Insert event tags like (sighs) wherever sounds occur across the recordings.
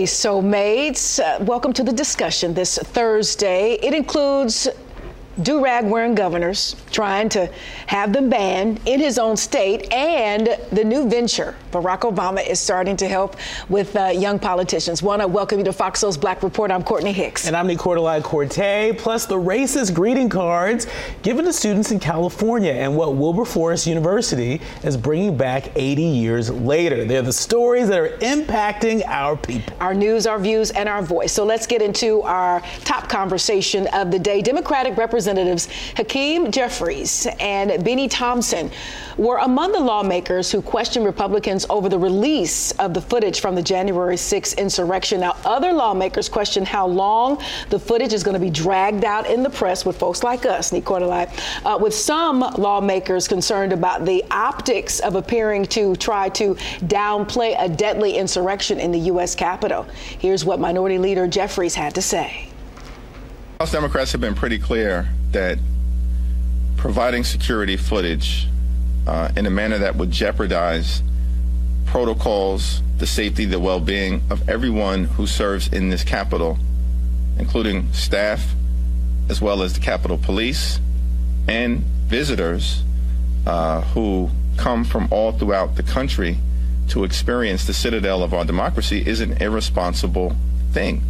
Okay, so mates, uh, welcome to the discussion this Thursday. It includes do rag wearing governors trying to have them banned in his own state, and the new venture Barack Obama is starting to help with uh, young politicians. Want to welcome you to Fox Soul's Black Report. I'm Courtney Hicks. And I'm Nicordelai Corte, plus the racist greeting cards given to students in California and what Wilberforce University is bringing back 80 years later. They're the stories that are impacting our people. Our news, our views, and our voice. So let's get into our top conversation of the day. Democratic Representatives Hakeem Jeffries and Bennie Thompson were among the lawmakers who questioned Republicans over the release of the footage from the January 6th insurrection. Now, other lawmakers question how long the footage is going to be dragged out in the press with folks like us, Nicordelai, uh, with some lawmakers concerned about the optics of appearing to try to downplay a deadly insurrection in the U.S. Capitol. Here's what Minority Leader Jeffries had to say. House Democrats have been pretty clear that providing security footage uh, in a manner that would jeopardize protocols, the safety, the well being of everyone who serves in this Capitol, including staff, as well as the Capitol Police and visitors uh, who come from all throughout the country to experience the citadel of our democracy, is an irresponsible thing.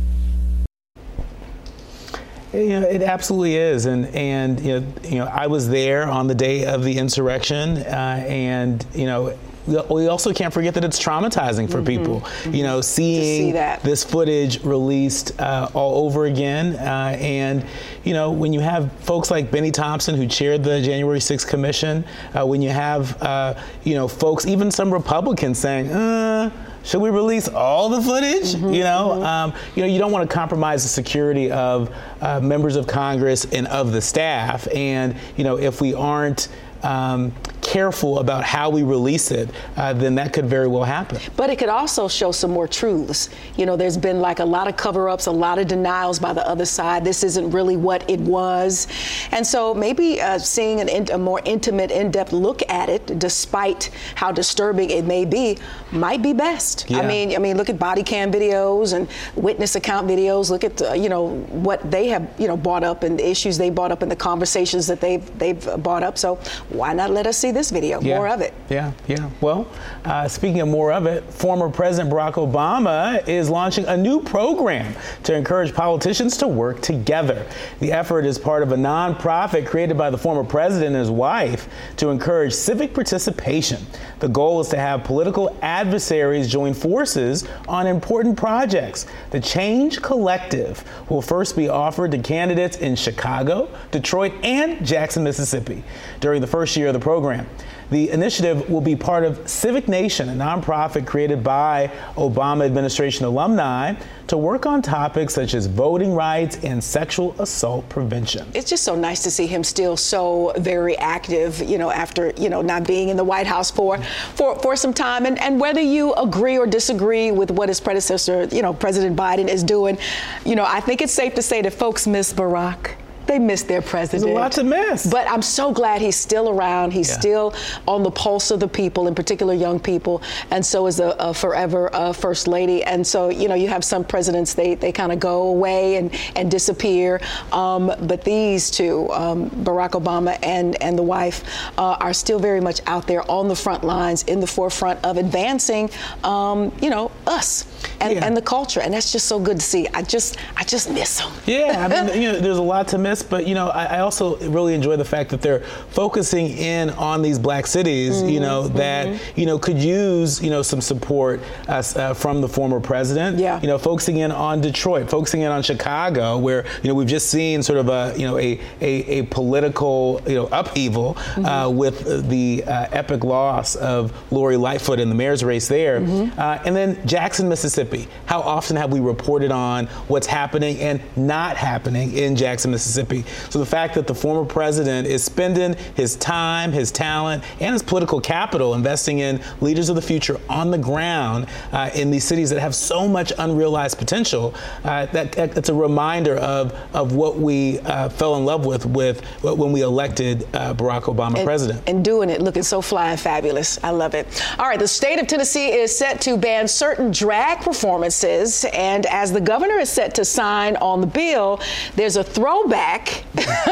You know, it absolutely is, and and you know, you know, I was there on the day of the insurrection, uh, and you know, we also can't forget that it's traumatizing for mm-hmm. people. Mm-hmm. You know, seeing see this footage released uh, all over again, uh, and you know, when you have folks like Bennie Thompson who chaired the January 6th Commission, uh, when you have uh, you know folks, even some Republicans saying, uh, should we release all the footage? Mm-hmm, you know, mm-hmm. um, you know, you don't want to compromise the security of uh, members of Congress and of the staff. And you know, if we aren't um, careful about how we release it, uh, then that could very well happen. But it could also show some more truths. You know, there's been like a lot of cover ups, a lot of denials by the other side. This isn't really what it was. And so maybe uh, seeing an in, a more intimate, in depth look at it, despite how disturbing it may be, might be best. Yeah. I mean, I mean, look at body cam videos and witness account videos. Look at, you know, what they have, you know, brought up and the issues they brought up and the conversations that they've, they've brought up. So why not let us see this? this video. Yeah. More of it. Yeah, yeah. Well, uh, speaking of more of it, former President Barack Obama is launching a new program to encourage politicians to work together. The effort is part of a nonprofit created by the former president and his wife to encourage civic participation. The goal is to have political adversaries join forces on important projects. The Change Collective will first be offered to candidates in Chicago, Detroit, and Jackson, Mississippi during the first year of the program. The initiative will be part of Civic Nation, a nonprofit created by Obama administration alumni to work on topics such as voting rights and sexual assault prevention. It's just so nice to see him still so very active, you know, after, you know, not being in the White House for for, for some time. And, and whether you agree or disagree with what his predecessor, you know, President Biden is doing, you know, I think it's safe to say that folks miss Barack they miss their president. There's a lot to miss. But I'm so glad he's still around. He's yeah. still on the pulse of the people, in particular young people, and so is a, a forever uh, first lady. And so you know, you have some presidents they they kind of go away and and disappear, um, but these two, um, Barack Obama and and the wife, uh, are still very much out there on the front lines, in the forefront of advancing, um, you know, us and, yeah. and the culture, and that's just so good to see. I just I just miss them. Yeah, I mean, you know, there's a lot to miss but you know, I, I, also really enjoy the fact that they're focusing in on these black cities, mm-hmm. you know, that mm-hmm. you know could use you know some support uh, uh, from the former president. Yeah. You know, focusing in on Detroit, focusing in on Chicago, where you know we've just seen sort of a you know a a, a political you know upheaval mm-hmm. uh, with the uh, epic loss of Lori Lightfoot in the mayor's race there, mm-hmm. uh, and then Jackson, Mississippi. How often have we reported on what's happening and not happening in Jackson, Mississippi? Mississippi. So the fact that the former president is spending his time, his talent, and his political capital investing in leaders of the future on the ground uh, in these cities that have so much unrealized potential, uh, that, that's a reminder of, of what we uh, fell in love with, with when we elected uh, Barack Obama and, president. And doing it looking so fly and fabulous. I love it. All right, the state of Tennessee is set to ban certain drag drag performances. And as the governor is set to sign on the bill, there's a throwback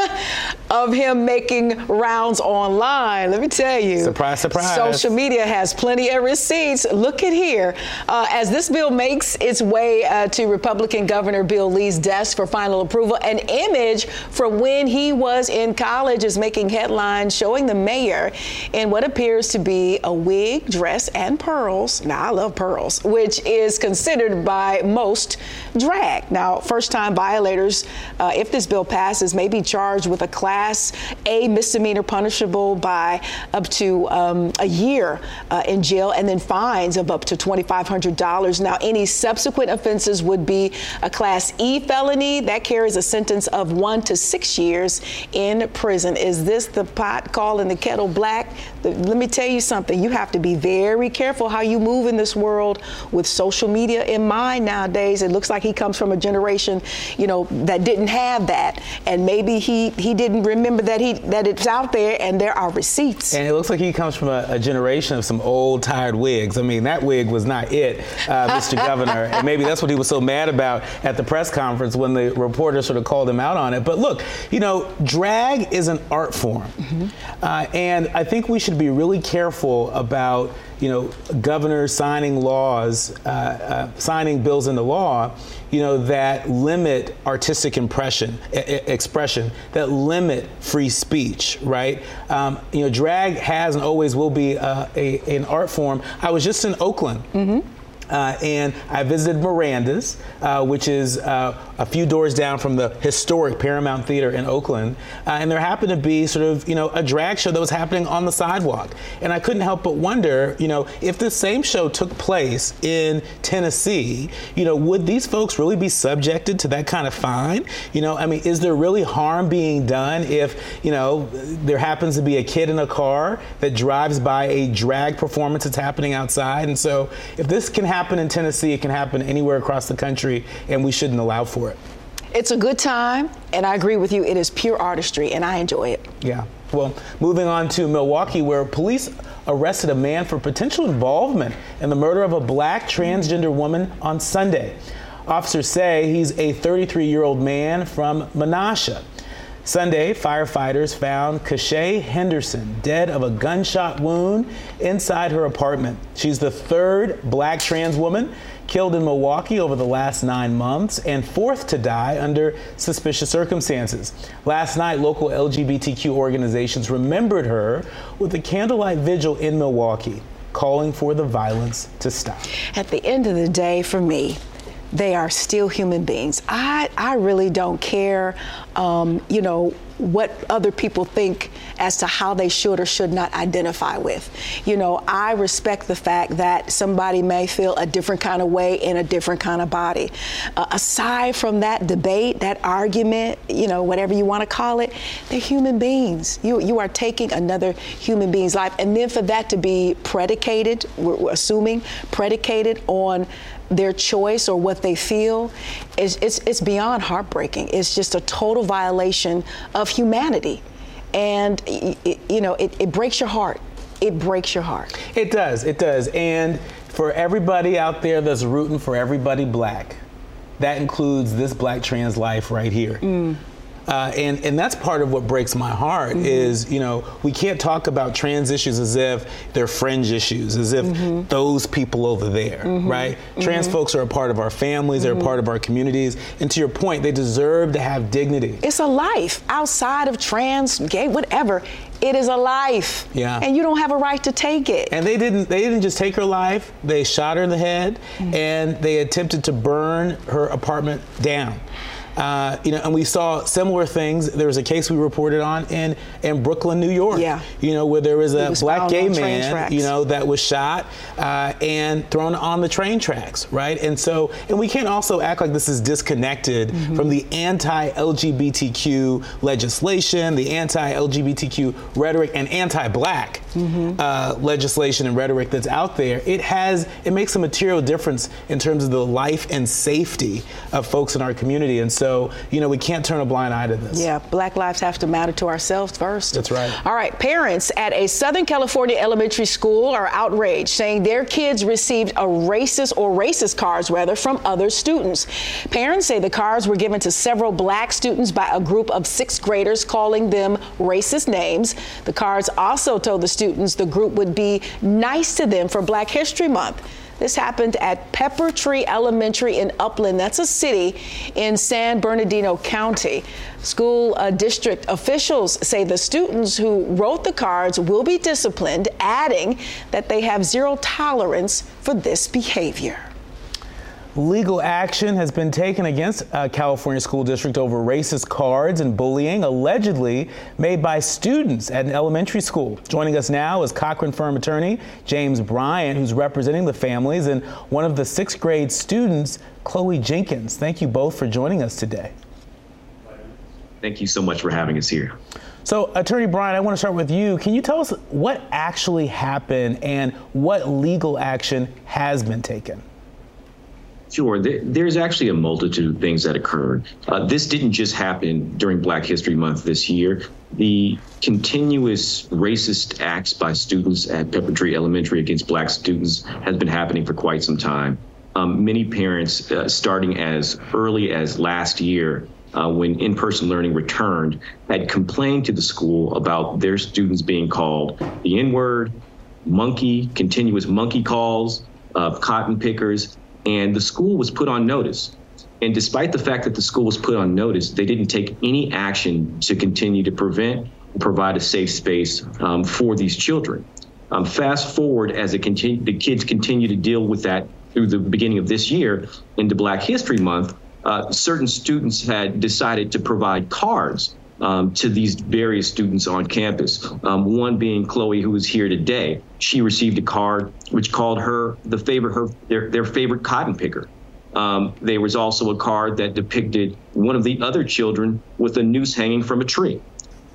(laughs) of him making rounds online. Let me tell you. Surprise, surprise. Social media has plenty of receipts. Look at here. Uh, as this bill makes its way uh, to Republican Governor Bill Lee's desk for final approval, an image from when he was in college is making headlines showing the mayor in what appears to be a wig, dress, and pearls. Now, I love pearls, which is considered by most drag. Now, first time violators, uh, if this bill passes, may be charged with a Class A misdemeanor punishable by up to um, a year uh, in jail and then fines of up to $2,500. Now, any subsequent offenses would be a Class E felony that carries a sentence of one to six years in prison. Is this the pot calling the kettle black? Let me tell you something. You have to be very careful how you move in this world with social media in mind nowadays. It looks like he comes from a generation, you know, that didn't have that, and maybe he he didn't remember that he that it's out there and there are receipts. And it looks like he comes from a, a generation of some old tired wigs. I mean, that wig was not it, uh, (laughs) Mr. Governor, and maybe that's what he was so mad about at the press conference when the reporter sort of called him out on it. But look, you know, drag is an art form, mm-hmm. uh, and I think we should be really careful about you know, governors signing laws, uh, uh, signing bills into law, you know, that limit artistic impression, expression, that limit free speech, right? Um, you know, drag has and always will be uh, a, an art form. I was just in Oakland. Mm-hmm. Uh, and I visited Miranda's, uh, which is uh, a few doors down from the historic Paramount Theater in Oakland. Uh, and there happened to be sort of, you know, a drag show that was happening on the sidewalk. And I couldn't help but wonder, you know, if the same show took place in Tennessee, you know, would these folks really be subjected to that kind of fine? You know, I mean, is there really harm being done if, you know, there happens to be a kid in a car that drives by a drag performance that's happening outside? And so if this can happen, happen in Tennessee, it can happen anywhere across the country, and we shouldn't allow for it. It's a good time, and I agree with you. It is pure artistry, and I enjoy it. Yeah. Well, moving on to Milwaukee, where police arrested a man for potential involvement in the murder of a black transgender woman on Sunday. Officers say he's a 33 year old man from Menasha. Sunday, firefighters found Kashay Henderson dead of a gunshot wound inside her apartment. She's the third black trans woman killed in Milwaukee over the last nine months and fourth to die under suspicious circumstances. Last night, local LGBTQ organizations remembered her with a candlelight vigil in Milwaukee, calling for the violence to stop. At the end of the day, for me, they are still human beings. I, I really don't care, um, you know, what other people think as to how they should or should not identify with. You know, I respect the fact that somebody may feel a different kind of way in a different kind of body. Uh, aside from that debate, that argument, you know, whatever you want to call it, they're human beings. You, you are taking another human being's life. And then for that to be predicated, we're, we're assuming, predicated on their choice or what they feel is it's, it's beyond heartbreaking. It's just a total violation of humanity. And, it, you know, it, it breaks your heart. It breaks your heart. It does. It does. And for everybody out there that's rooting for everybody black, that includes this black trans life right here. Mm. Uh, and and that's part of what breaks my heart mm-hmm. is you know we can't talk about trans issues as if they're fringe issues, as if mm-hmm. those people over there, mm-hmm. right? Trans mm-hmm. folks are a part of our families, they're a mm-hmm. part of our communities, and to your point, they deserve to have dignity. It's a life outside of trans, gay, whatever. It is a life. Yeah. And you don't have a right to take it. And they didn't they didn't just take her life, they shot her in the head mm-hmm. and they attempted to burn her apartment down. Uh, you know, and we saw similar things. There was a case we reported on in in Brooklyn, New York. Yeah. You know, where there was a was black gay man, you know, that was shot uh, and thrown on the train tracks, right? And so, and we can't also act like this is disconnected mm-hmm. from the anti-LGBTQ legislation, the anti-LGBTQ rhetoric, and anti-black mm-hmm. uh, legislation and rhetoric that's out there, it has it makes a material difference in terms of the life and safety of folks in our community. And so, you know, we can't turn a blind eye to this. Yeah, black lives have to matter to ourselves first. That's right. All right, parents at a Southern California elementary school are outraged, saying their kids received a racist or racist cards rather from other students. Parents say the cards were given to several black students by a group of sixth graders calling them racist names. The cards also told the students the group would be nice to them for Black History Month. This happened at Pepper Tree Elementary in Upland. That's a city in San Bernardino County. School uh, district officials say the students who wrote the cards will be disciplined, adding that they have zero tolerance for this behavior. Legal action has been taken against a California school district over racist cards and bullying allegedly made by students at an elementary school. Joining us now is Cochran firm attorney James Bryant, who's representing the families, and one of the sixth grade students, Chloe Jenkins. Thank you both for joining us today. Thank you so much for having us here. So, Attorney Bryant, I want to start with you. Can you tell us what actually happened and what legal action has been taken? Sure. There's actually a multitude of things that occurred. Uh, this didn't just happen during Black History Month this year. The continuous racist acts by students at Pepper Tree Elementary against black students has been happening for quite some time. Um, many parents, uh, starting as early as last year, uh, when in person learning returned, had complained to the school about their students being called the N word, monkey, continuous monkey calls of cotton pickers, and the school was put on notice. And despite the fact that the school was put on notice, they didn't take any action to continue to prevent and provide a safe space um, for these children. Um, fast forward as continue, the kids continue to deal with that through the beginning of this year into Black History Month, uh, certain students had decided to provide cards um, to these various students on campus. Um, one being Chloe, who is here today. She received a card which called her the favorite her their, their favorite cotton picker. Um, there was also a card that depicted one of the other children with a noose hanging from a tree.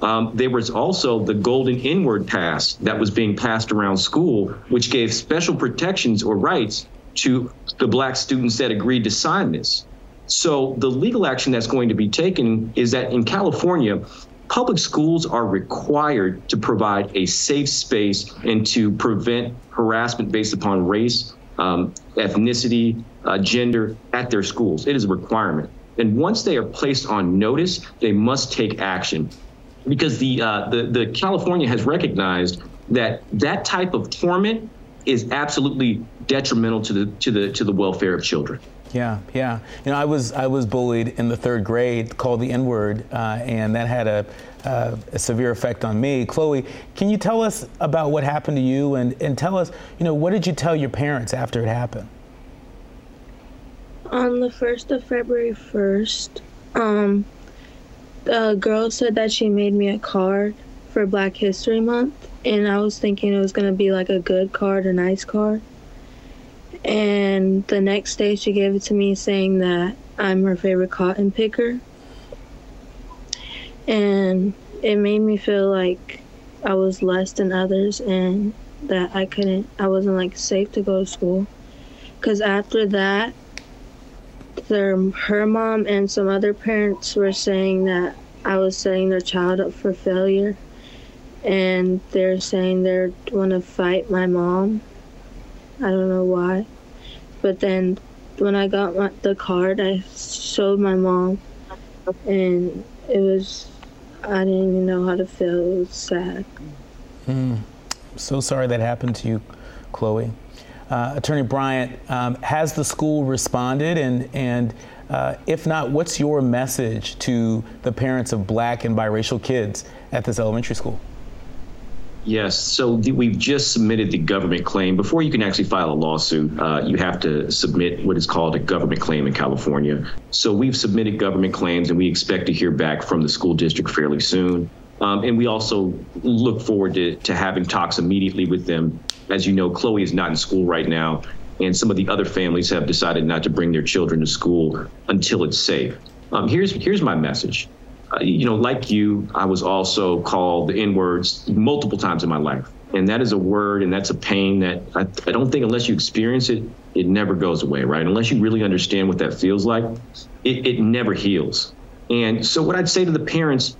Um, there was also the golden N-word pass that was being passed around school, which gave special protections or rights to the black students that agreed to sign this. So the legal action that's going to be taken is that in California, public schools are required to provide a safe space and to prevent harassment based upon race, um, ethnicity, uh, gender at their schools. It is a requirement. And once they are placed on notice, they must take action because the, uh, the, the California has recognized that that type of torment is absolutely detrimental to the, to the, to the welfare of children. Yeah, yeah. You know, I was I was bullied in the third grade, called the N word, uh, and that had a, uh, a, severe effect on me. Chloe, can you tell us about what happened to you, and and tell us, you know, what did you tell your parents after it happened? On the first of February first, um, the girl said that she made me a card for Black History Month, and I was thinking it was gonna be like a good card, a nice card. And the next day, she gave it to me saying that I'm her favorite cotton picker. And it made me feel like I was less than others and that I couldn't, I wasn't like safe to go to school. Because after that, their, her mom and some other parents were saying that I was setting their child up for failure. And they're saying they want to fight my mom. I don't know why. But then when I got my, the card, I showed my mom, and it was, I didn't even know how to feel. It was sad. Mm. So sorry that happened to you, Chloe. Uh, Attorney Bryant, um, has the school responded? And, and uh, if not, what's your message to the parents of black and biracial kids at this elementary school? Yes. So the, we've just submitted the government claim. Before you can actually file a lawsuit, uh, you have to submit what is called a government claim in California. So we've submitted government claims, and we expect to hear back from the school district fairly soon. Um, and we also look forward to, to having talks immediately with them. As you know, Chloe is not in school right now, and some of the other families have decided not to bring their children to school until it's safe. Um, here's here's my message Uh, you know, like you, I was also called the N words multiple times in my life. And that is a word and that's a pain that I, I don't think unless you experience it, it never goes away, right? Unless you really understand what that feels like, it, it never heals. And so, what I'd say to the parents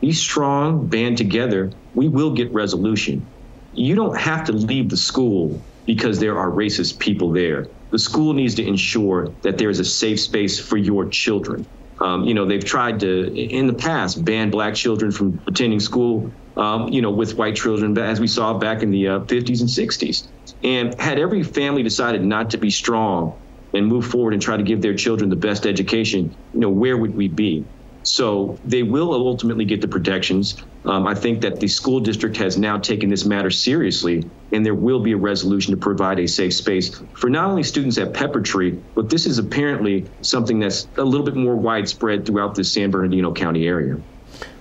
be strong, band together. We will get resolution. You don't have to leave the school because there are racist people there. The school needs to ensure that there is a safe space for your children. Um, you know, they've tried to, in the past, ban black children from attending school, um, you know, with white children, as we saw back in the uh, 50s and 60s. And had every family decided not to be strong and move forward and try to give their children the best education, you know, where would we be? So they will ultimately get the protections. Um, I think that the school district has now taken this matter seriously, and there will be a resolution to provide a safe space for not only students at Pepper Tree, but this is apparently something that's a little bit more widespread throughout the San Bernardino County area.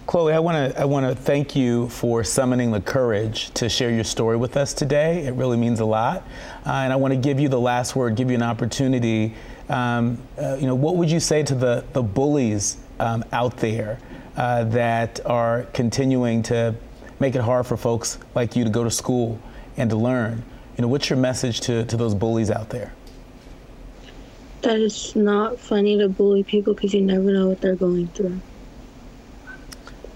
Chloe, I want to I want to thank you for summoning the courage to share your story with us today. It really means a lot, uh, and I want to give you the last word, give you an opportunity. Um, uh, you know, what would you say to the the bullies um, out there uh, that are continuing to make it hard for folks like you to go to school and to learn? You know, what's your message to to those bullies out there? That it's not funny to bully people because you never know what they're going through.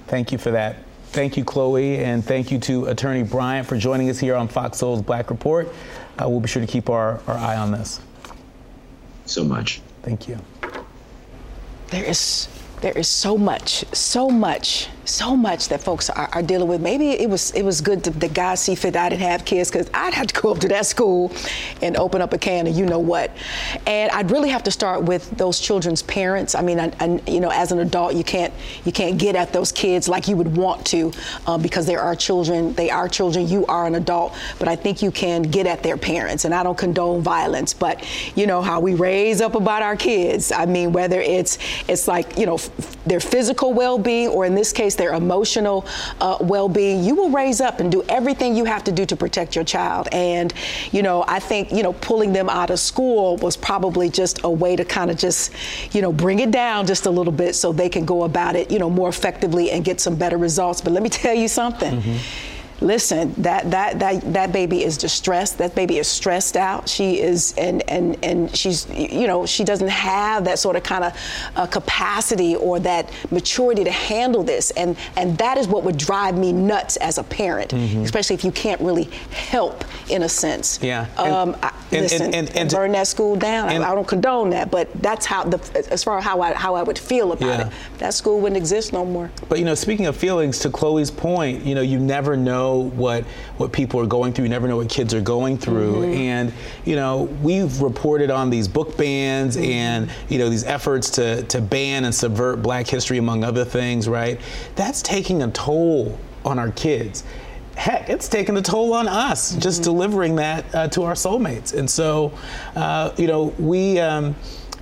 Thank you for that. Thank you, Chloe, and thank you to Attorney Bryant for joining us here on Fox Soul's Black Report. Uh, we'll be sure to keep our, our eye on this. So much. Thank you. There is there is so much, so much so much that folks are, are, dealing with. Maybe it was it was good to, the guys see fit I didn't have kids because I'd have to go up to that school and open up a can of you know what. And I'd really have to start with those children's parents. I mean, I, I, you know, as an adult, you can't you can't get at those kids like you would want to um, because they are children. They are children. You are an adult, but I think you can get at their parents. And I don't condone violence, but you know how we raise up about our kids. I mean, whether it's it's like you know f- their physical well-being or in this case their emotional uh, well being, you will raise up and do everything you have to do to protect your child. And, you know, I think, you know, pulling them out of school was probably just a way to kind of just, you know, bring it down just a little bit so they can go about it, you know, more effectively and get some better results. But let me tell you something. Mm-hmm listen, that that that that baby is distressed. That baby is stressed out. She is, and and and she's, you know, she doesn't have that sort of kind of uh, capacity or that maturity to handle this, and and that is what would drive me nuts as a parent, mm-hmm. especially if you can't really help in a sense. Yeah. Um, and, I, and, listen, and, and, burn that school down. I, I, don't condone that, but that's how the as far as how I how I would feel about yeah. it. That school wouldn't exist no more. But you know, speaking of feelings, to Chloe's point, you know, you never know know what what people are going through. You never know what kids are going through. Mm-hmm. And you know, we've reported on these book bans mm-hmm. and you know these efforts to to ban and subvert Black history, among other things. Right? That's taking a toll on our kids heck, it's taken a toll on us just delivering that uh, to our soulmates. And so, uh, you know, we. Um,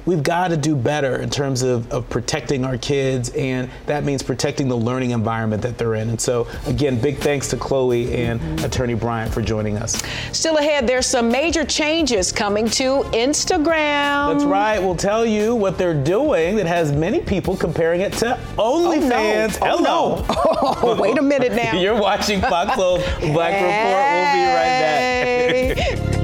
we've got to do better in terms of, of protecting our kids, and that means protecting the learning environment that they're in. And so, again, big thanks to Chloe and mm-hmm. Attorney Bryant for joining us. Still ahead, there's some major changes coming to Instagram. That's right. We'll tell you what they're doing that has many people comparing it to OnlyFans. Oh, no. Hello. Oh, no. oh, wait a minute now. (laughs) You're watching Fox Soul's Black hey. Report. We'll be right back.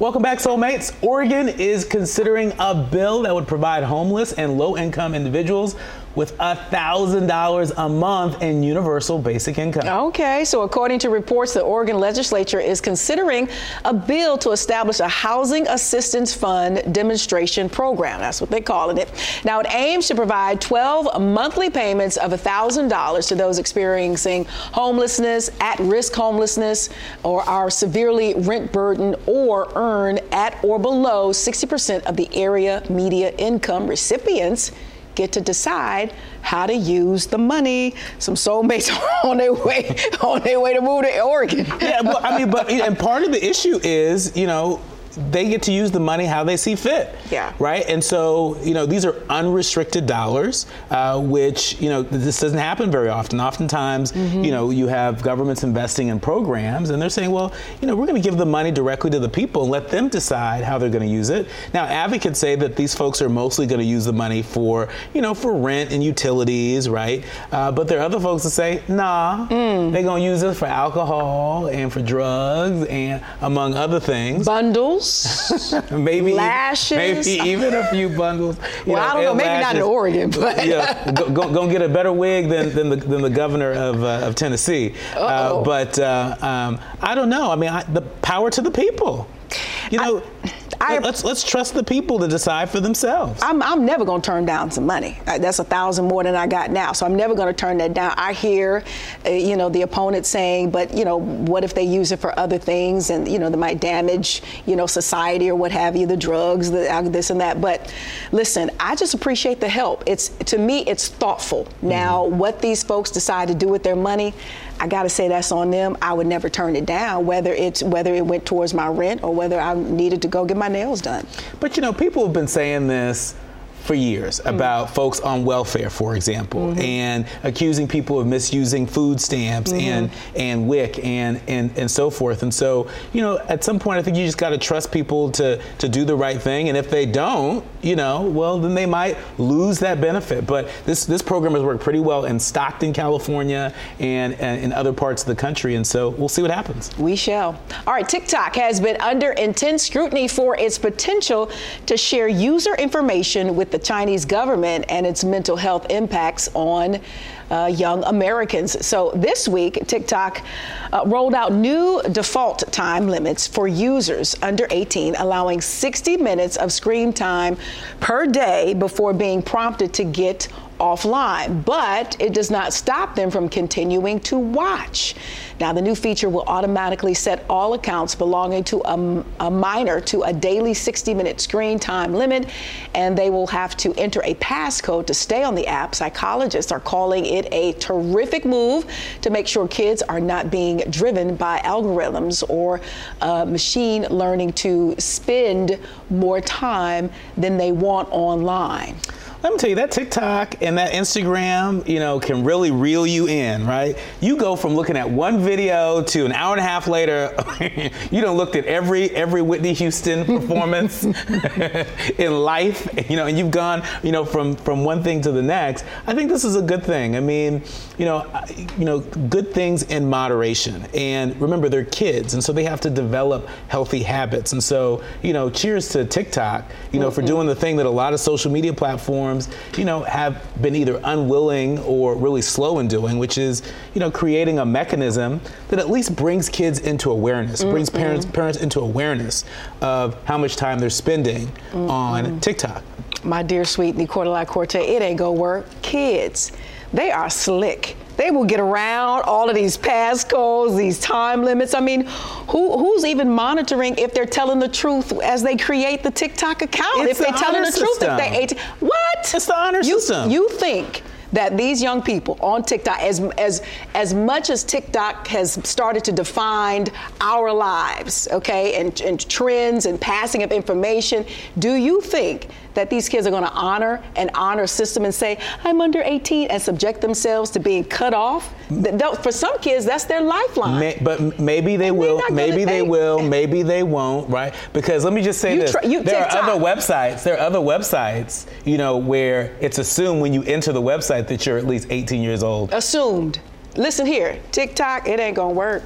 Welcome back, Soulmates. Oregon is considering a bill that would provide homeless and low income individuals with $1,000 a month in universal basic income. Okay, so according to reports, the Oregon legislature is considering a bill to establish a housing assistance fund demonstration program. That's what they're calling it. Now, it aims to provide 12 monthly payments of $1,000 to those experiencing homelessness, at risk homelessness, or are severely rent burdened or earn at or below 60% of the area media income recipients get to decide how to use the money. Some soulmates (laughs) on their way on their way to move to Oregon. yeah, I mean, but and part of the issue is, you know, they get to use the money how they see fit. Yeah. Right. And so, you know, these are unrestricted dollars, uh, which, you know, this doesn't happen very often. Oftentimes, mm-hmm. you know, you have governments investing in programs and they're saying, well, you know, we're going to give the money directly to the people and let them decide how they're going to use it. Now, advocates say that these folks are mostly going to use the money for, you know, for rent and utilities, right? Uh, but there are other folks that say, nah, mm. they're going to use it for alcohol and for drugs and among other things. Bundles, (laughs) maybe lashes, maybe even a few bundles. well, know, I don't know, maybe lashes. not in Oregon, but yeah, go, go, go, get a better wig than, than the than the governor of uh, of Tennessee. Uh, but uh, um, I don't know. I mean, I, the power to the people. You know. I, I, let's let's trust the people to decide for themselves. I'm, I'm never going to turn down some money. That's a thousand more than I got now, so I'm never going to turn that down. I hear, uh, you know, the opponent saying, but you know, what if they use it for other things, and you know, that might damage, you know, society or what have you, the drugs, the uh, this and that. But listen, I just appreciate the help. It's to me, it's thoughtful. Mm-hmm. Now, what these folks decide to do with their money. I got to say that's on them. I would never turn it down, whether it's whether it went towards my rent or whether I needed to go get my nails done. But you know, people have been saying this for years mm about folks on welfare, for example, mm-hmm. and accusing people of misusing food stamps mm-hmm. and and WIC and, and and so forth. And so, you know, at some point, I think you just got to trust people to to do the right thing. And if they don't, you know, well, then they might lose that benefit. But this this program has worked pretty well in Stockton, California, and, and in other parts of the country. And so we'll see what happens. We shall. All right, TikTok has been under intense scrutiny for its potential to share user information with the Chinese government and its mental health impacts on uh, young Americans. So this week, TikTok uh, rolled out new default time limits for users under 18, allowing 60 minutes of screen time per day before being prompted to get offline, but it does not stop them from continuing to watch. Now, the new feature will automatically set all accounts belonging to a, a minor to a daily 60 minute screen time limit, and they will have to enter a passcode to stay on the app. Psychologists are calling it a terrific move to make sure kids are not being driven by algorithms or uh, machine learning to spend more time than they want online. Let me tell you that TikTok and that Instagram, you know, can really reel you in, right? You go from looking at one video to an hour and a half later, (laughs) you don't looked at every every Whitney Houston (laughs) performance (laughs) in life, you know, and you've gone, you know, from from one thing to the next. I think this is a good thing. I mean, you know, you know, good things in moderation. And remember, they're kids, and so they have to develop healthy habits. And so, you know, cheers to TikTok, you know, mm-hmm. for doing the thing that a lot of social media platforms platforms, you know, have been either unwilling or really slow in doing, which is, you know, creating a mechanism that at least brings kids into awareness, mm-hmm. brings parents parents into awareness of how much time they're spending mm-hmm. on TikTok. My dear sweet Nicolai Corte, it ain't gonna work. Kids, they are slick they will get around all of these passcodes, these time limits. I mean, who, who's even monitoring if they're telling the truth as they create the TikTok account? It's if they're the telling the system. truth, if they 18, what? It's the honor you, system. You think that these young people on TikTok, as as as much as TikTok has started to define our lives, okay, and, and trends and passing of information, do you think that these kids are going to honor an honor system and say, I'm under 18 and subject themselves to being cut off? For some kids, that's their lifeline. May, but maybe they and will, maybe they will, maybe they won't, right? Because let me just say you this. Try, there TikTok. are other websites, there are other websites, you know, where it's assumed when you enter the website that you're at least 18 years old. Assumed. Listen here, TikTok, it ain't gonna work.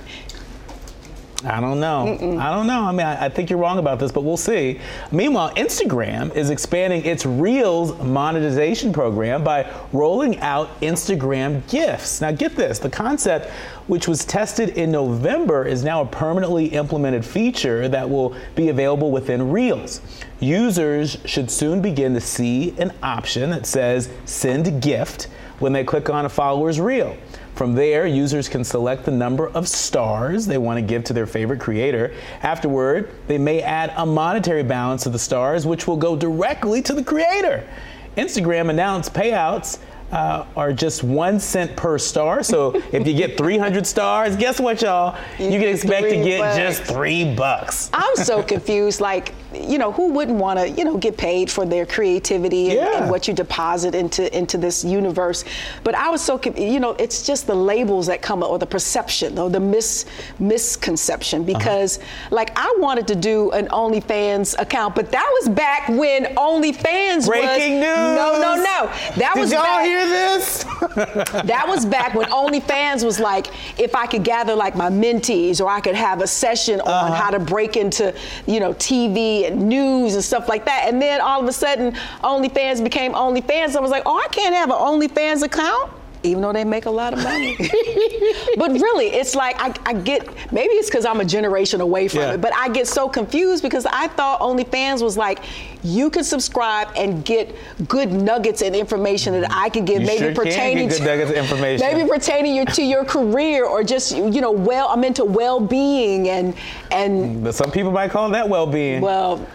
I don't know. Mm-mm. I don't know. I mean, I, I, think you're wrong about this, but we'll see. Meanwhile, Instagram is expanding its Reels monetization program by rolling out Instagram gifts. Now, get this the concept, which was tested in November, is now a permanently implemented feature that will be available within Reels. Users should soon begin to see an option that says send gift when they click on a follower's reel. From there, users can select the number of stars they want to give to their favorite creator. Afterward, they may add a monetary balance to the stars, which will go directly to the creator. Instagram announced payouts uh, are just one cent per star. So (laughs) if you get 300 stars, guess what, y'all? You, you can expect to get bucks. just three bucks. I'm so confused. Like, you know, who wouldn't want to, you know, get paid for their creativity and, yeah. and, what you deposit into into this universe? But I was so, you know, it's just the labels that come up or the perception or the mis misconception uh-huh. because, uh-huh. like, I wanted to do an OnlyFans account, but that was back when OnlyFans Breaking was, news. No, no, no. That Did was y'all back, hear this? (laughs) that was back when OnlyFans was like, if I could gather like my mentees or I could have a session on uh-huh. how to break into, you know, TV and news and stuff like that. And then all of a sudden, OnlyFans became OnlyFans. I was like, oh, I can't have an OnlyFans account even though they make a lot of money. (laughs) but really, it's like I, I get maybe it's because I'm a generation away from yeah. it, but I get so confused because I thought OnlyFans was like you can subscribe and get good nuggets and information that I could give, you maybe sure pertaining to information. maybe pertaining your, to your career or just you know well I'm into well-being and and. But some people might call that well-being. Well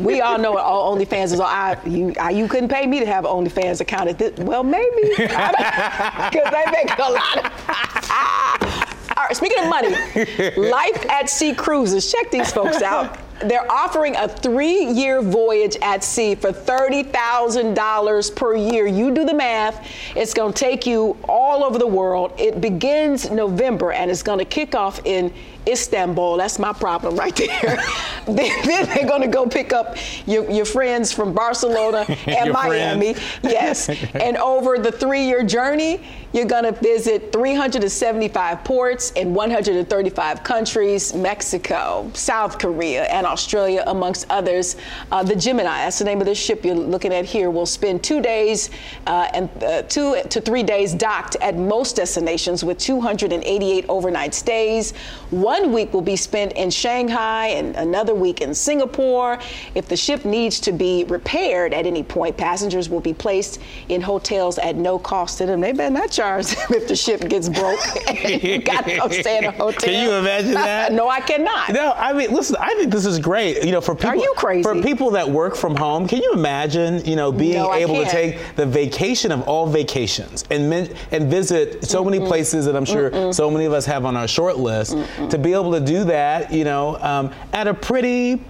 we all know what OnlyFans is. I you I, you couldn't pay me to have OnlyFans account at this. Well, maybe (laughs) because they make a lot. (laughs) all right. Speaking of money, (laughs) Life at Sea Cruises. Check these folks out. They're offering a three-year voyage at sea for $30,000 per year. You do the math. It's going to take you all over the world. It begins November and it's going to kick off in Istanbul. That's my problem right (laughs) there. then, they're going to go pick up your, your friends from Barcelona (laughs) and Miami. Friends. Yes. (laughs) and over the three year journey, you're going to visit 375 ports in 135 countries Mexico, South Korea, and Australia, amongst others. Uh, the Gemini, that's the name of the ship you're looking at here, will spend two days uh, and uh, two to three days docked at most destinations with 288 overnight stays. One week will be spent in Shanghai and another week in Singapore. If the ship needs to be repaired at any point, passengers will be placed in hotels at no cost to them. They better not charge if the ship gets broke and got to go stay in a hotel. Can you imagine that? (laughs) no, I cannot. No, I mean, listen, I think this is great. You know, for people, Are you crazy? for people that work from home, can you imagine, you know, being no, able to take the vacation of all vacations and and visit so Mm-mm. many places that I'm sure Mm-mm. so many of us have on our short list Mm-mm. to be able to do that, you know, um, at a pretty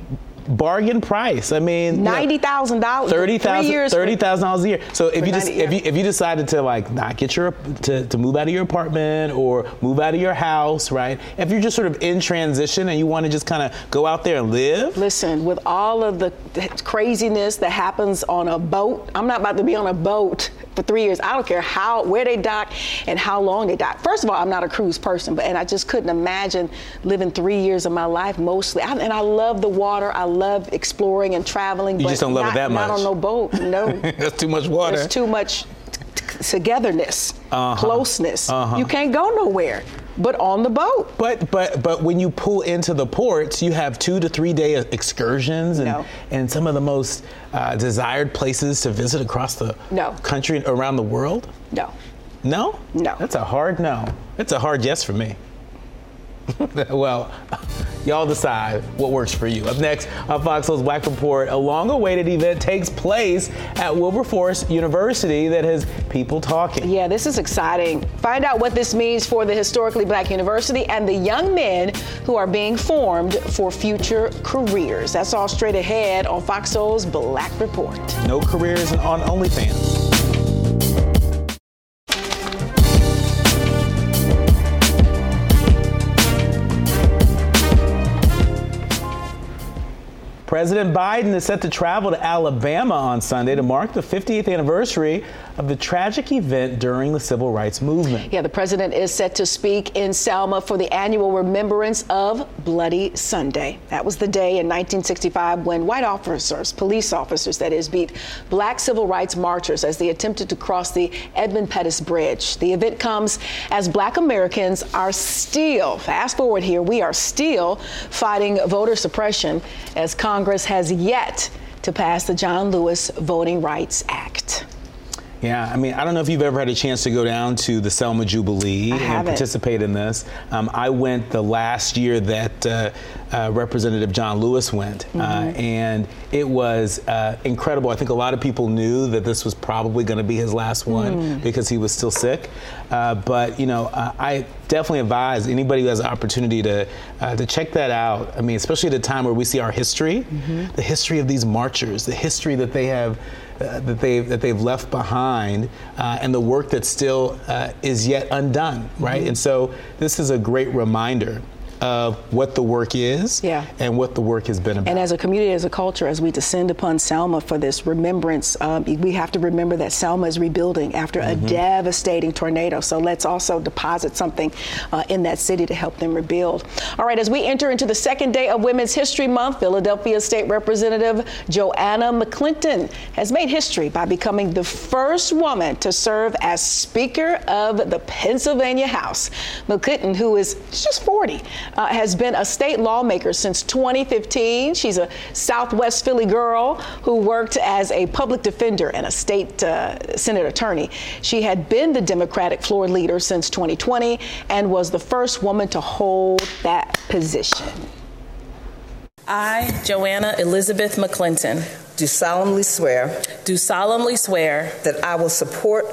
bargain price. I mean, ninety thousand dollars, thirty thousand, thirty thousand dollars a year. So if you just if you if you decided to like not get your to, to move out of your apartment or move out of your house, right? If you're just sort of in transition and you want to just kind of go out there and live. Listen, with all of the craziness that happens on a boat, I'm not about to be on a boat for three years. I don't care how where they dock and how long they dock. First of all, I'm not a cruise person, but and I just couldn't imagine living three years of my life mostly. I, and I love the water. I love exploring and traveling. You but just don't love not, it that much. Not on no boat. No. (laughs) That's too much water. There's too much togetherness, uh-huh. closeness. Uh-huh. You can't go nowhere but on the boat. But but but when you pull into the ports, you have two to three day excursions and no. and some of the most uh, desired places to visit across the no. country and around the world. No. No. No. That's a hard no. It's a hard yes for me. (laughs) well, y'all decide what works for you. Up next on Fox Soul's Black Report, a long awaited event takes place at Wilberforce University that has people talking. Yeah, this is exciting. Find out what this means for the historically black university and the young men who are being formed for future careers. That's all straight ahead on Fox Soul's Black Report. No careers on OnlyFans. President Biden is set to travel to Alabama on Sunday to mark the 50th anniversary of the tragic event during the civil rights movement. Yeah, the president is set to speak in Selma for the annual remembrance of Bloody Sunday. That was the day in 1965 when white officers, police officers that is, beat black civil rights marchers as they attempted to cross the Edmund Pettus Bridge. The event comes as black Americans are still, fast forward here, we are still fighting voter suppression as Congress has yet to pass the John Lewis Voting Rights Act. Yeah, I mean, I don't know if you've ever had a chance to go down to the Selma Jubilee and participate in this. Um, I went the last year that uh, uh, Representative John Lewis went, uh, Mm-hmm. and it was uh, incredible. I think a lot of people knew that this was probably going to be his last one Mm. because he was still sick. Uh, but you know, uh, I definitely advise anybody who has an opportunity to uh, to check that out. I mean, especially at a time where we see our history, Mm-hmm. the history of these marchers, the history that they have. Uh, that they've that they've left behind, uh, and the work that still uh, is yet undone, right? Mm-hmm. And so this is a great reminder of what the work is, Yeah. and what the work has been about. And as a community, as a culture, as we descend upon Selma for this remembrance, um, we have to remember that Selma is rebuilding after a devastating tornado. So let's also deposit something uh, in that city to help them rebuild. All right, as we enter into the second day of Women's History Month, Philadelphia State Representative Joanna McClinton has made history by becoming the first woman to serve as Speaker of the Pennsylvania House. McClinton, who is just 40, uh, has been a state lawmaker since 2015. She's a Southwest Philly girl who worked as a public defender and a state uh, Senate attorney. She had been the Democratic floor leader since 2020 and was the first woman to hold that position. I, Joanna Elizabeth McClinton, Do solemnly swear do solemnly swear that I will support,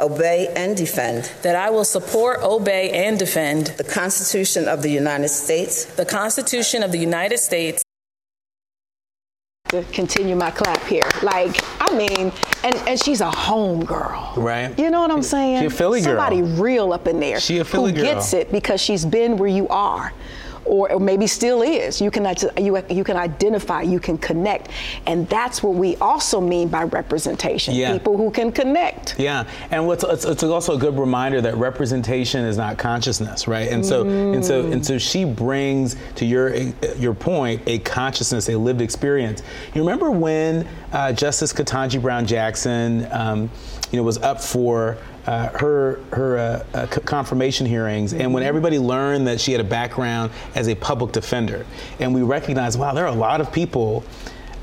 obey, and defend that I will support, obey, and defend the Constitution of the United States the Constitution of the United States To continue my clap here. Like, I mean, and, and she's a home girl. Right. You know what I'm saying? She a Philly girl. Somebody real up in there. She a Philly who girl. gets it because she's been where you are. Or, or maybe still is. You can you, you can identify, you can connect, and that's what we also mean by representation. Yeah. People who can connect. Yeah, and what's it's, it's also a good reminder that representation is not consciousness, right? And so and so and so she brings to your your point a consciousness, a lived experience. You remember when uh, Justice Ketanji Brown Jackson, um, you know, was up for. Uh, her her uh, uh, confirmation hearings, and when everybody learned that she had a background as a public defender, and we recognized, wow, there are a lot of people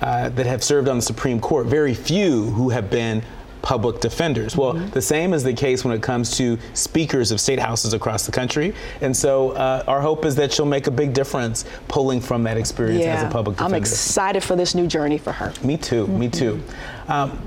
uh, that have served on the Supreme Court, very few who have been public defenders. Well, the same is the case when it comes to speakers of state houses across the country. And so uh, our hope is that she'll make a big difference pulling from that experience as a public defender. I'm excited for this new journey for her. Me too, me too. Um,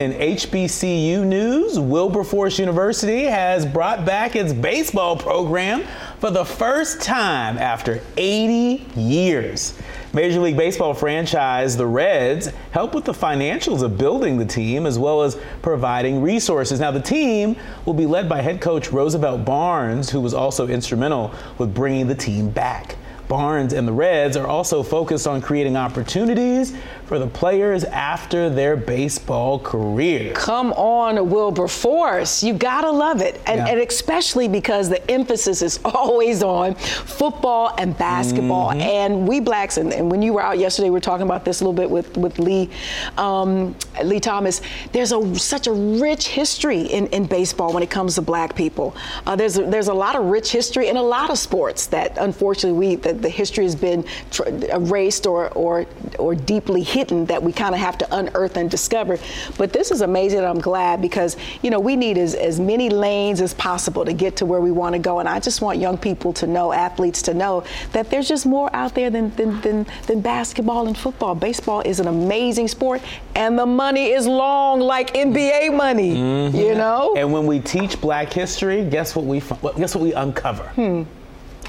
In HBCU news, Wilberforce University has brought back its baseball program for the first time after 80 years. Major League Baseball franchise, the Reds, help with the financials of building the team as well as providing resources. Now, the team will be led by head coach Roosevelt Barnes, who was also instrumental with bringing the team back. Barnes and the Reds are also focused on creating opportunities for the players after their baseball career. Come on, Wilberforce. You gotta love it. And, Yeah. and especially because the emphasis is (laughs) always on football and basketball. Mm-hmm. And we blacks, and, and when you were out yesterday, we were talking about this a little bit with, with Lee, um, Lee Thomas. There's a such a rich history in, in baseball when it comes to black people. Uh, there's, a, there's a lot of rich history in a lot of sports that unfortunately we, that the history has been tr- erased or, or, or deeply hidden that we kind of have to unearth and discover. But this is amazing. and I'm glad because, you know, we need as, as many lanes as possible to get to where we want to go. And I just want young people to know, athletes to know that there's just more out there than, than, than, than basketball and football. Baseball is an amazing sport and the money is long like NBA money, mm-hmm. you know? And when we teach black history, guess what we guess what we uncover? Hmm.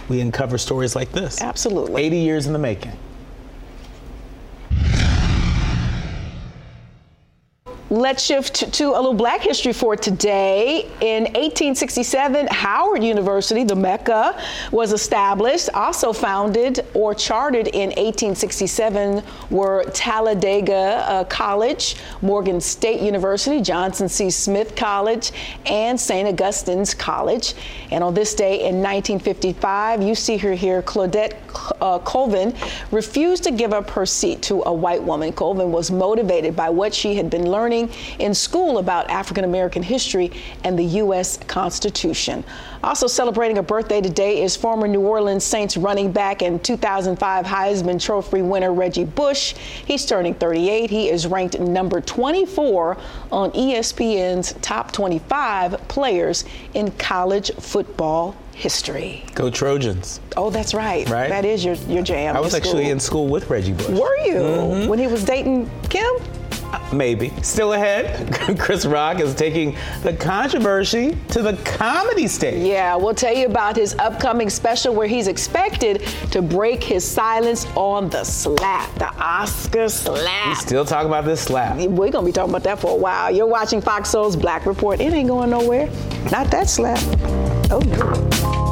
We uncover stories like this. Absolutely. 80 years in the making. Let's shift to, a little black history for today. In 1867, Howard University, the Mecca, was established. Also founded or chartered in 1867 were Talladega uh, College, Morgan State University, Johnson C. Smith College, and St. Augustine's College. And on this day in 1955, you see her here, Claudette uh, Colvin refused to give up her seat to a white woman. Colvin was motivated by what she had been learning learning in school about African American history and the U.S. Constitution. Also celebrating a birthday today is former New Orleans Saints running back and 2005 Heisman Trophy winner Reggie Bush. He's turning 38. He is ranked number 24 on ESPN's top 25 players in college football history. Go Trojans. Oh, that's right. Right. That is your, your jam. I was your actually in school with Reggie Bush. Were you? Mm-hmm. When he was dating Kim? Maybe. Still ahead, (laughs) Chris Rock is taking the controversy to the comedy stage. Yeah, we'll tell you about his upcoming special where he's expected to break his silence on the slap, the Oscar slap. We still talking about this slap. We're gonna be talking about that for a while. You're watching Fox Soul's Black Report. It ain't going nowhere. Not that slap. Oh no.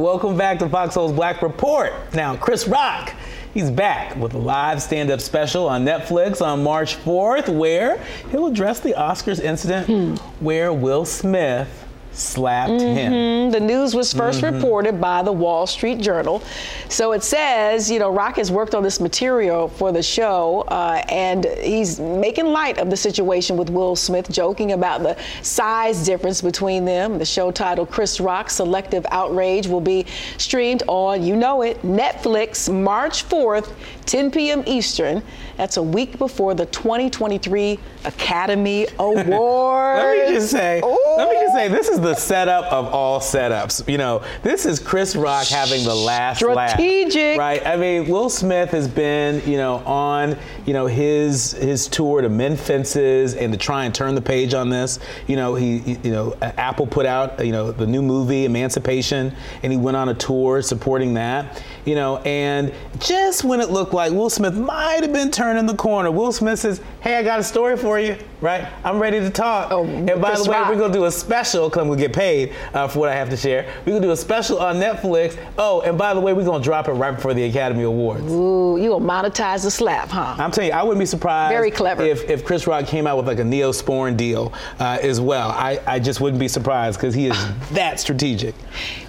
Welcome back to Fox Soul's Black Report. Now, Chris Rock, he's back with a live stand up special on Netflix on March 4th, where he'll address the Oscars incident hmm. where Will Smith slapped him. The news was 1st reported by the Wall Street Journal. So it says, you know, Rock has worked on this material for the show, uh, and he's making light of the situation with Will Smith, joking about the size difference between them. The show titled Chris Rock Selective Outrage will be streamed on, you know it, Netflix March 4th, 10 p.m. Eastern. That's a week before the 2023 Academy Awards. (laughs) Let me just say, let me just say, this is the setup of all setups. You know, this is Chris Rock having the last laugh. Strategic. Right? I mean, Will Smith has been, you know, on, you know, his his tour to mend fences and to try and turn the page on this. You know, he- you know, Apple put out, you know, the new movie Emancipation, and he went on a tour supporting that. You know, and just when it looked like Will Smith might have been turning the corner, Will Smith says, "Hey, I got a story for you. Right? I'm ready to talk." Oh, and by the way, Rock. we're gonna do a special because I'm gonna get paid uh, for what I have to share. We're gonna do a special on Netflix. Oh, and by the way, we're gonna drop it right before the Academy Awards. Ooh, you gonna monetize the slap, huh? I'm telling you, I wouldn't be surprised. Very clever. If, if Chris Rock came out with like a Neosporin deal uh, as well, I, I just wouldn't be surprised because he is (sighs) that strategic.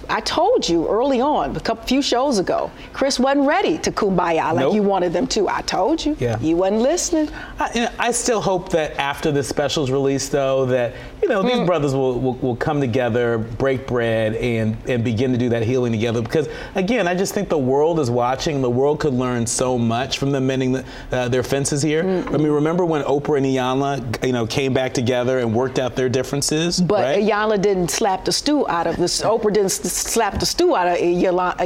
I told you early on, a couple few shows ago, Chris wasn't ready to kumbaya like Nope. you wanted them to. I told you. Yeah. You wasn't listening. I, you know, I still hope that after the special's released, though, that you know Mm. these brothers will, will, will come together, break bread, and and begin to do that healing together. Because again, I just think the world is watching. The world could learn so much from them mending the, uh, their fences here. I mean, remember when Oprah and Iyanla, you know, came back together and worked out their differences? But right? Iyanla didn't slap the stew out of this. Oprah didn't s- slap the stew out of Iyanla.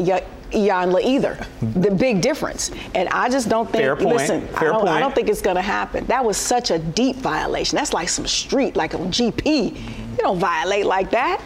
Iy- Iyanla either. The big difference. And I just don't think, Fair point. listen, I don't, I don't think it's going to happen. That was such a deep violation. That's like some street, like a GP. You don't violate like that.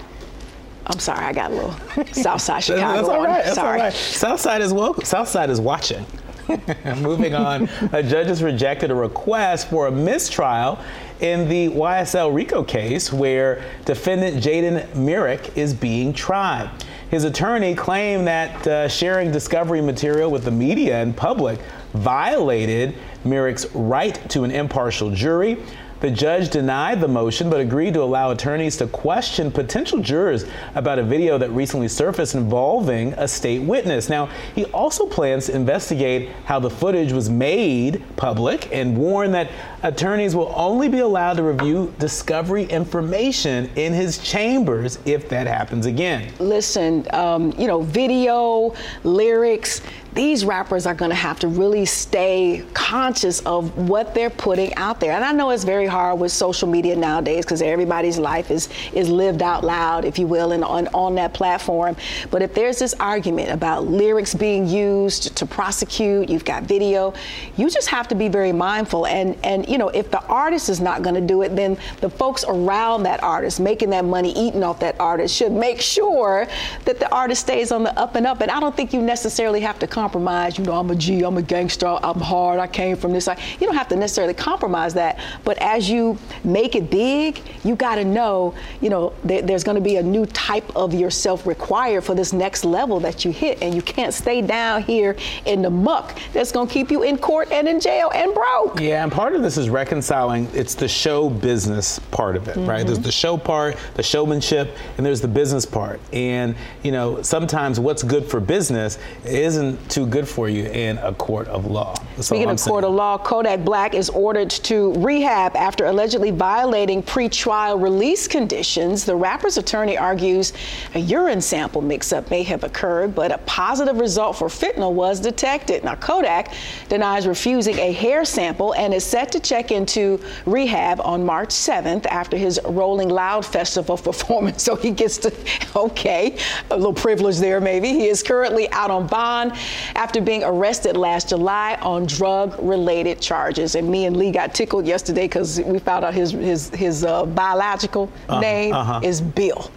I'm sorry, I got a little (laughs) Southside Chicago. That's all on. right. That's sorry. all right. Southside is welcome. Southside is watching. (laughs) Moving on, a judge has rejected a request for a mistrial in the YSL RICO case where defendant Jaden Merrick is being tried. His attorney claimed that uh, sharing discovery material with the media and public violated Merrick's right to an impartial jury. The judge denied the motion but agreed to allow attorneys to question potential jurors about a video that recently surfaced involving a state witness. Now, he also plans to investigate how the footage was made public and warned that attorneys will only be allowed to review discovery information in his chambers if that happens again. listen, um, you know, video, lyrics, these rappers are going to have to really stay conscious of what they're putting out there. And I know it's very hard with social media nowadays because everybody's life is is lived out loud, if you will, and on, on that platform. But if there's this argument about lyrics being used to prosecute, you've got video, you just have to be very mindful. And and you know, if the artist is not going to do it, then the folks around that artist making that money, eating off that artist, should make sure that the artist stays on the up and up. And I don't think you necessarily have to compromise. You know, I'm a G, I'm a gangster, I'm hard, I came from this. You don't have to necessarily compromise that. But as you make it big, you got to know, you know, there, there's going to be a new type of yourself required for this next level that you hit, and you can't stay down here in the muck. That's going to keep you in court and in jail and broke. Yeah, and part of this is reconciling. It's the show business part of it, mm-hmm. right? There's the show part, the showmanship, and there's the business part. And you know, sometimes what's good for business isn't too good for you in a court of law. That's Speaking of court of law, Kodak Black is ordered to rehab after allegedly violating pre-trial release conditions. The rapper's attorney argues a urine sample mix-up may have occurred, but a positive result for fentanyl was detected. Now, Kodak denies refusing a hair sample and is set to check into rehab on March 7th after his Rolling Loud Festival (laughs) performance. So he gets to, (laughs) okay, a little privilege there maybe. He is currently out on bond after being arrested last July on drug related charges. And me and Lee got tickled yesterday because we found out his, his, his uh, biological uh-huh, name uh-huh. is Bill.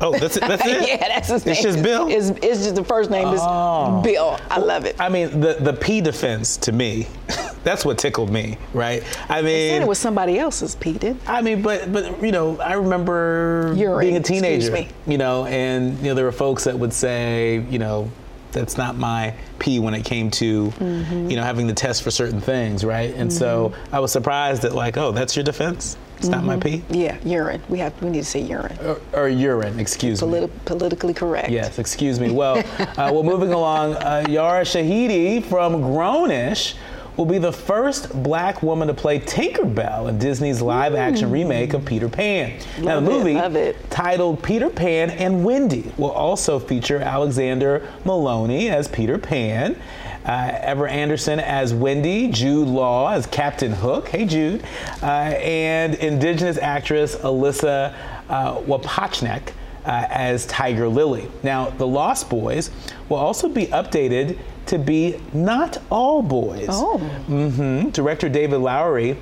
Oh, that's it. That's (laughs) it. yeah, that's his name. It's just Bill. It's, it's just the first name oh. is Bill. I love it. I mean, the the P defense to me, (laughs) that's what tickled me, right? I mean, they said it was somebody else's P, did? I mean, but but you know, I remember Urine, being a teenager, you know, and you know, there were folks that would say, you know, that's not my P when it came to, mm-hmm. you know, having the test for certain things, right? And mm-hmm. so I was surprised that like, oh, that's your defense. It's mm-hmm. not my mm-hmm. P. Yeah, urine. We have we need to say urine. Or, or urine. Excuse Politi- me. Politically correct. Yes. Excuse me. Well, uh, well, moving along. Uh, Yara Shahidi from Grownish will be the first black woman to play Tinkerbell in Disney's live action remake of Peter Pan. Love now, the movie, it, titled Peter Pan and Wendy, will also feature Alexander Molony as Peter Pan. Uh, Ever Anderson as Wendy, Jude Law as Captain Hook, hey Jude, uh, and Indigenous actress Alyssa uh, Wapachnek uh, as Tiger Lily. Now, The Lost Boys will also be updated to be not all boys. Oh. Mm-hmm. Director David Lowery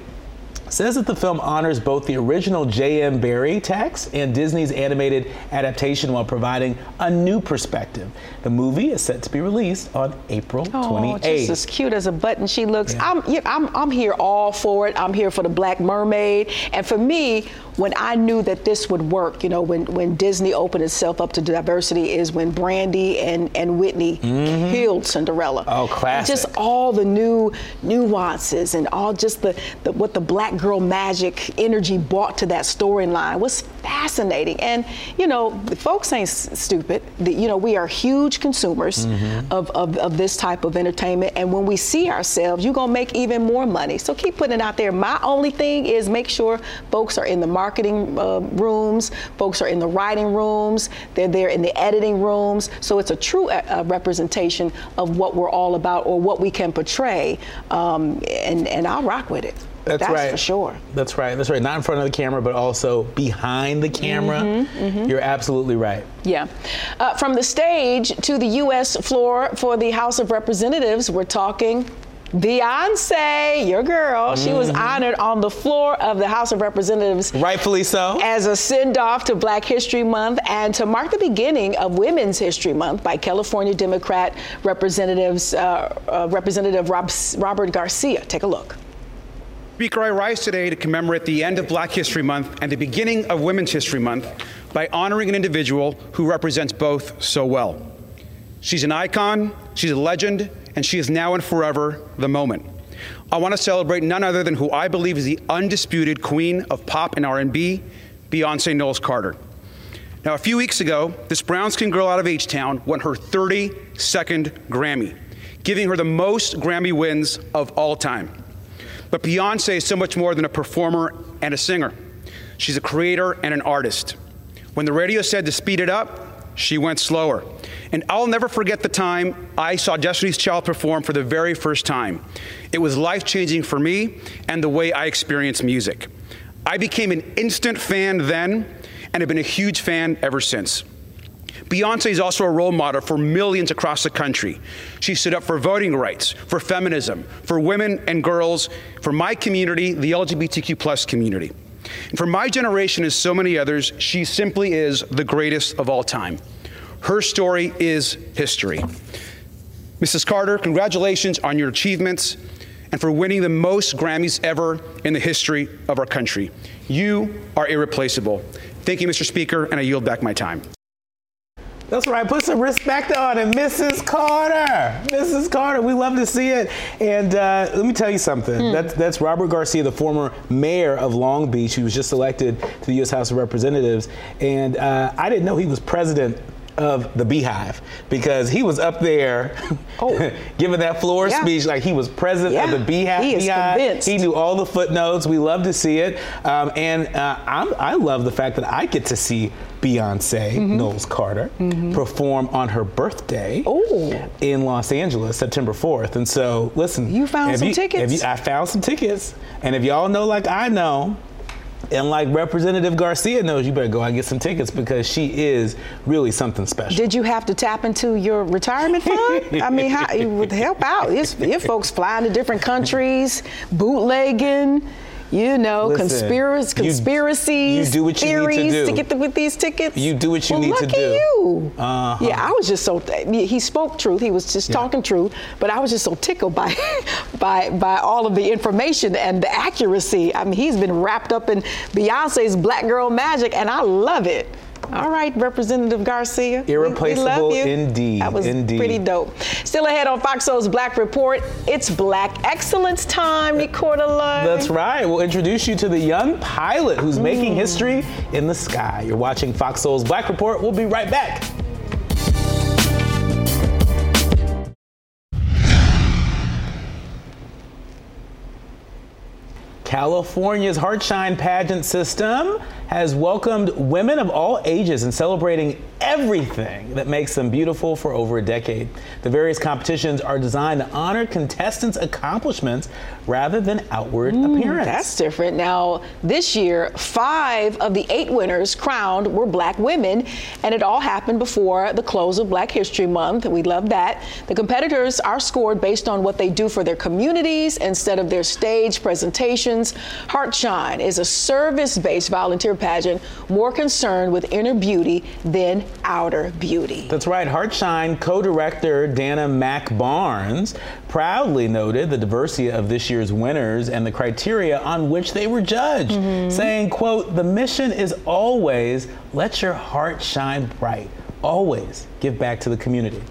says that the film honors both the original J.M. Barrie text and Disney's animated adaptation while providing a new perspective. The movie is set to be released on April oh, 28th. Just as cute as a button she looks. Yeah. I'm, I'm, I'm here all for it. I'm here for the Black Mermaid. And for me, when I knew that this would work, you know, when, when Disney opened itself up to diversity is when Brandy and, and Whitney mm-hmm. killed Cinderella. Oh, classic. And just all the new nuances and all just the, the what the black girl magic energy brought to that storyline was fascinating. And, you know, the folks ain't stupid. The, you know, we are huge consumers mm-hmm. of, of, of this type of entertainment. And when we see ourselves, you're going to make even more money. So keep putting it out there. My only thing is make sure folks are in the market marketing uh, rooms, folks are in the writing rooms, they're there in the editing rooms. So it's a true uh, uh, representation of what we're all about or what we can portray. Um, and, and I'll rock with it. That's, That's, right. for sure. That's right. That's right. Not in front of the camera, but also behind the camera. Mm-hmm, mm-hmm. You're absolutely right. Yeah. Uh, from the stage to the U.S. floor for the House of Representatives, we're talking Beyonce, your girl, mm-hmm. she was mm-hmm. honored on the floor of the House of Representatives. Rightfully so. As a send off to Black History Month and to mark the beginning of Women's History Month by California Democrat Representatives, uh, uh, Representative Rob, Robert Garcia. Take a look. Speaker, I rise today to commemorate the end of Black History Month and the beginning of Women's History Month by honoring an individual who represents both so well. She's an icon, she's a legend, and she is now and forever the moment. I want to celebrate none other than who I believe is the undisputed queen of pop and R&B, Beyonce Knowles Carter. Now, a few weeks ago, this brown skinned girl out of H-Town won her 32nd Grammy, giving her the most Grammy wins of all time. But Beyonce is so much more than a performer and a singer. She's a creator and an artist. When the radio said to speed it up, she went slower. And I'll never forget the time I saw Destiny's Child perform for the very first time. It was life changing for me and the way I experience music. I became an instant fan then and have been a huge fan ever since. Beyonce is also a role model for millions across the country. She stood up for voting rights, for feminism, for women and girls, for my community, the LGBTQ plus community. And for my generation, as so many others, she simply is the greatest of all time. Her story is history. Mrs. Carter, congratulations on your achievements and for winning the most Grammys ever in the history of our country. You are irreplaceable. Thank you, Mr. Speaker, and I yield back my time. That's right. Put some respect on it, Mrs. Carter. Mrs. Carter, we love to see it. And uh, let me tell you something. Hmm. That's, that's Robert Garcia, the former mayor of Long Beach, who was just elected to the U.S. House of Representatives. And uh, I didn't know he was president of the BeyHive because he was up there (laughs) Oh. (laughs) giving that floor Yeah. speech like he was president of the BeyHive. He is BeyHive. convinced. He knew all the footnotes. We love to see it. Um, and uh, I'm, I love the fact that I get to see Beyonce Mm-hmm. Knowles Carter perform on her birthday Oh. in Los Angeles, September 4th. And so, listen. You found some if tickets? I found some tickets. And if y'all know, like I know, and like Representative Garcia knows, you better go out and get some tickets because she is really something special. Did you have to tap into your retirement fund? I mean, how it would help out. Your, folks flying to different countries, bootlegging, you know, Listen, conspiracy, conspiracies, you do what you need to theories do. get the, with these tickets. You do what you well, need to do. lucky you. Uh-huh. Yeah, I was just so. He spoke truth. He was just Yeah. talking truth, but I was just so tickled by, (laughs) by, by all of the information and the accuracy. I mean, he's been wrapped up in Beyonce's Black Girl Magic, and I love it. All right, Representative Garcia. we- we Irreplaceable love you. indeed, That was indeed. pretty dope. Still ahead on Fox Soul's Black Report. It's Black Excellence time, Nicorda Love. That's right. We'll introduce you to the young pilot who's Mm. making history in the sky. You're watching Fox Soul's Black Report. We'll be right back. California's Heartshine pageant system has welcomed women of all ages and celebrating everything that makes them beautiful for over a decade. The various competitions are designed to honor contestants' accomplishments rather than outward mm, appearance. That's different. Now, this year, five of the eight winners crowned were black women, and it all happened before the close of Black History Month. We love that. The competitors are scored based on what they do for their communities instead of their stage presentations. Heartshine is a service based volunteer pageant more concerned with inner beauty than outer beauty. That's right. Heartshine co director Dana Mack Barnes proudly noted the diversity of this year's winners and the criteria on which they were judged, mm-hmm. saying, quote, the mission is always let your heart shine bright. Always give back to the community.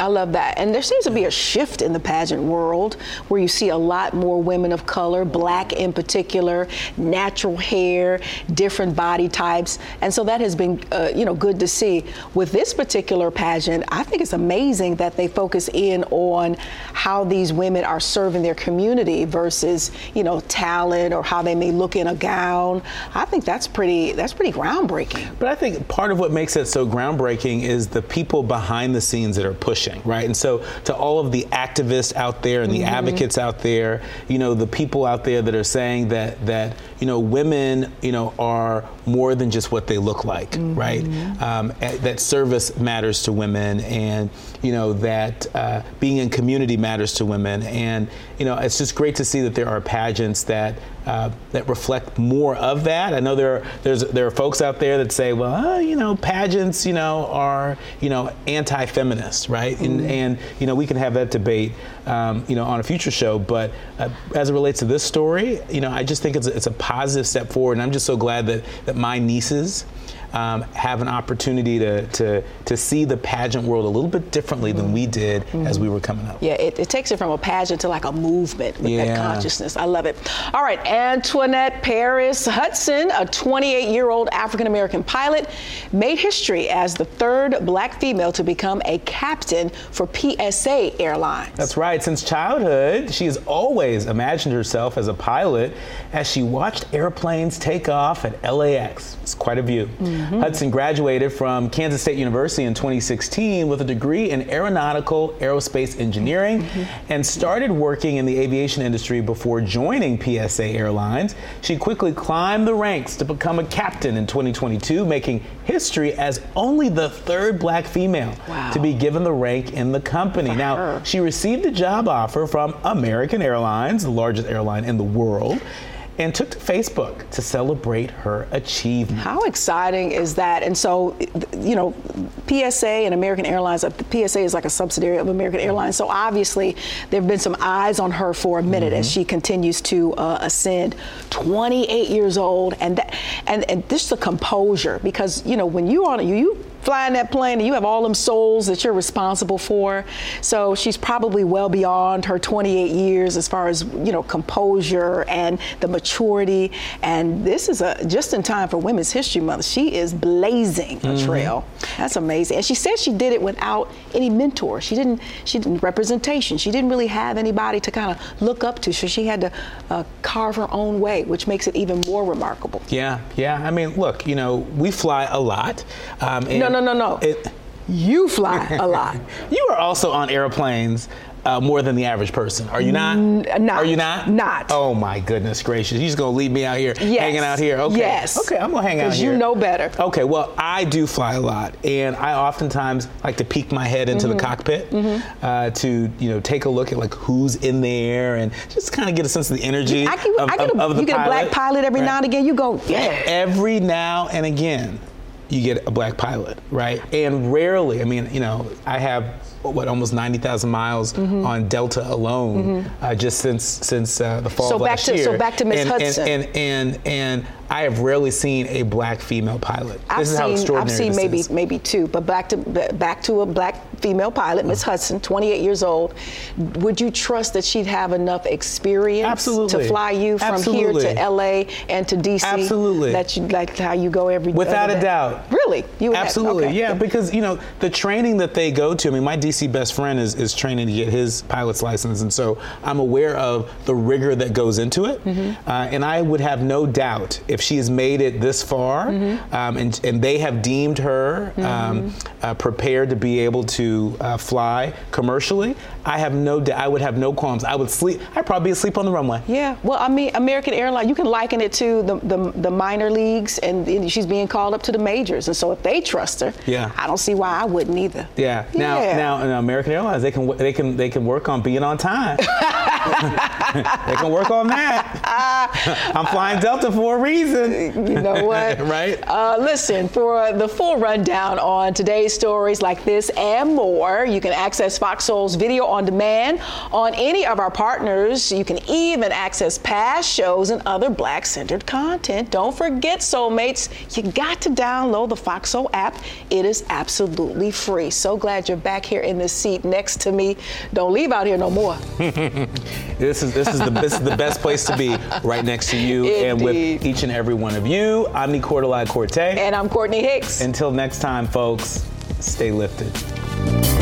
I love that. And there seems to be a shift in the pageant world where you see a lot more women of color, black in particular, natural hair, different body types. And so that has been, uh, you know, good to see. With this particular pageant, I think it's amazing that they focus in on how these women are serving their community versus, you know, talent or how they may look in a gown. I think that's pretty, that's pretty groundbreaking. But I think part of what makes it so groundbreaking is the people behind the scenes that are pushing, right? And so to all of the activists out there and the mm-hmm. advocates out there, you know, the people out there that are saying that that you know women, you know, are more than just what they look like, right? Um, that service matters to women, and you know that uh, being in community matters to women, and you know it's just great to see that there are pageants that uh, that reflect more of that. I know there are, there's there are folks out there that say, well, uh, you know, pageants, you know, are you know anti-feminist, right? And, and you know, we can have that debate, um, you know, on a future show. But uh, as it relates to this story, you know, I just think it's a, it's a positive step forward, and I'm just so glad that that my nieces. Um, have an opportunity to, to to see the pageant world a little bit differently than we did as we were coming up. Yeah, it, it takes it from a pageant to like a movement with that consciousness. I love it. All right, Antoinette Paris Hudson, a 28 year old African American pilot, made history as the third black female to become a captain for PSA Airlines. That's right. Since childhood, she has always imagined herself as a pilot as she watched airplanes take off at LAX. It's quite a view. Mm-hmm. Hudson graduated from Kansas State University in 2016 with a degree in aeronautical aerospace engineering mm-hmm. and started working in the aviation industry before joining PSA Airlines. She quickly climbed the ranks to become a captain in 2022, making history as only the third black female Wow. to be given the rank in the company. now, her. she received a job offer from American Airlines, the largest airline in the world, and took to Facebook to celebrate her achievement. How exciting is that? And so, you know, PSA and American Airlines, uh, PSA is like a subsidiary of American Airlines. So obviously, there have been some eyes on her for a minute as she continues to uh, ascend. 28 years old, and that, and and just the composure because you know when you're on you. you flying that plane and you have all them souls that you're responsible for. So she's probably well beyond her 28 years as far as, you know, composure and the maturity. And this is a just in time for Women's History Month. She is blazing a mm-hmm. trail. That's amazing. And she said she did it without any mentor. She didn't, she didn't representation. She didn't really have anybody to kind of look up to. So she had to uh, carve her own way, which makes it even more remarkable. Yeah, yeah. I mean, look, you know, we fly a lot. Um, no, no, no, no. It, you fly a lot. (laughs) you are also on airplanes uh, more than the average person. Are you not? N- not? Are you not? Not. Oh my goodness gracious! You just gonna leave me out here yes. hanging out here? Okay. Yes. Okay, I'm gonna hang out here. Because you know better. Okay. Well, I do fly a lot, and I oftentimes like to peek my head into mm-hmm. the cockpit mm-hmm. uh, to you know take a look at like who's in there and just kind of get a sense of the energy. I, can, of, I get a, of, of you get pilot. a black pilot every right. now and again. You go, yeah. Every now and again you get a black pilot, right? And rarely, I mean, you know, I have what almost 90,000 miles mm-hmm. on Delta alone mm-hmm. uh, just since since uh, the fall so of back last to, year. So back to Miss Hudson. And and, and and I have rarely seen a black female pilot. I've this is seen, how extraordinary I've seen maybe is. maybe two, but back to back to a black female pilot, Miss Hudson, 28 years old. Would you trust that she'd have enough experience Absolutely. to fly you from Absolutely. here to LA and to DC? Absolutely. That you like how you go every without a doubt. Really? You Absolutely. Have, okay. Yeah, because you know the training that they go to. I mean, my DC best friend is, is training to get his pilot's license, and so I'm aware of the rigor that goes into it. Mm-hmm. Uh, and I would have no doubt if she has made it this far, mm-hmm. um, and and they have deemed her um, mm-hmm. uh, prepared to be able to uh, fly commercially. I have no doubt. I would have no qualms. I would sleep. I'd probably be asleep on the runway. Yeah. Well, I mean, American Airlines. You can liken it to the the, the minor leagues, and she's being called up to the majors. And so if they trust her, yeah, I don't see why I wouldn't either. Yeah. Now, yeah. now, now, American Airlines, they can they can they can work on being on time. (laughs) they can work on that. (laughs) I'm flying Delta for a reason. You know what? (laughs) right? Uh, listen, for the full rundown on today's stories like this and more, you can access Fox Soul's video on demand on any of our partners. You can even access past shows and other black centered content. Don't forget, Soulmates, you got to download the Fox Soul app. It is absolutely free. So glad you're back here in the seat next to me. Don't leave out here no more. (laughs) this is this is the this is the best place to be, right next to you Indeed. and with each and every one of you. I'm Nicordelai Corte. And I'm Courtney Hicks. Until next time, folks, stay lifted.